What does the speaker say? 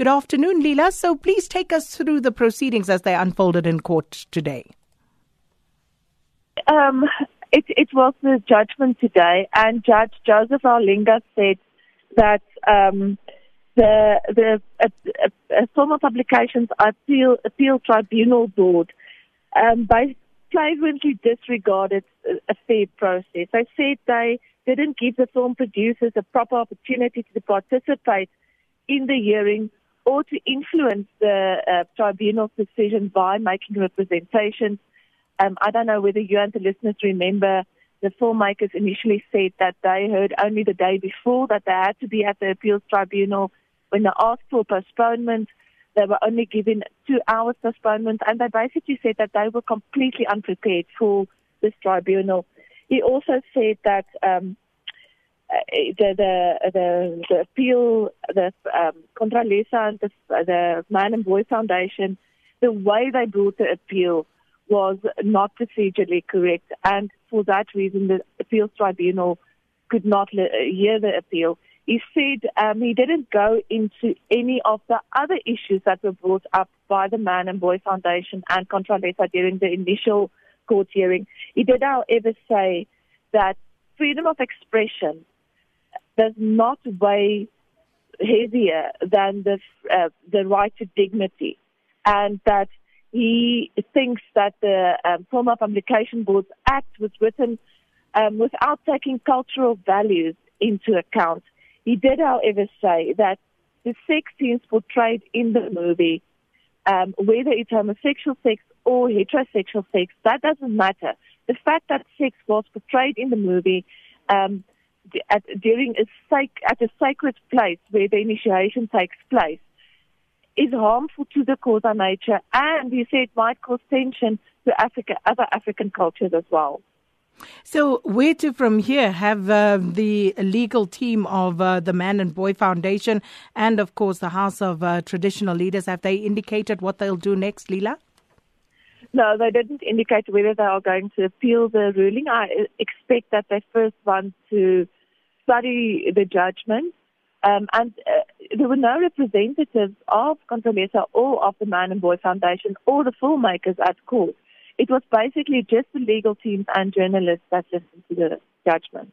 Good afternoon, Leela. So please take us through the proceedings as they unfolded in court today. Um, it, it was the judgment today, and Judge Joseph Raulinga said that um, the the a, a Film and Publications appeal appeal tribunal board um, by flagrantly disregarded a fair process. They said they didn't give the film producers a proper opportunity to participate in the hearing or to influence the uh, tribunal's decision by making representations. Um, I don't know whether you and the listeners remember the filmmakers initially said that they heard only the day before that they had to be at the appeals tribunal when they asked for postponement. They were only given two hours postponement, and they basically said that they were completely unprepared for this tribunal. He also said that um, the, the the the appeal, the um, and the, the Man and Boy Foundation, the way they brought the appeal was not procedurally correct, and for that reason, the appeals tribunal could not hear the appeal. He said um, he didn't go into any of the other issues that were brought up by the Man and Boy Foundation and Contralesa during the initial court hearing. He did, however, say that freedom of expression does not weigh heavier than the uh, the right to dignity, and that he thinks that the um, Film and Publication Board's Act was written um, without taking cultural values into account. He did, however, say that the sex scenes portrayed in the movie, um, whether it's homosexual sex or heterosexual sex, that doesn't matter. The fact that sex was portrayed in the movie um, at, during a sac- at a sacred place where the initiation takes place is harmful to the Xhosa nature, and he said it might cause tension to Africa, other African cultures as well. So, where to from here? Have uh, the legal team of uh, the Man and Boy Foundation and, of course, the House of uh, Traditional Leaders have they indicated what they'll do next, Leela? No, they didn't indicate whether they are going to appeal the ruling. I expect that they first want to study the judgment. Um, and uh, there were no representatives of Contralesa or of the Man and Boy Foundation or the filmmakers at court. It was basically just the legal teams and journalists that listened to the judgment.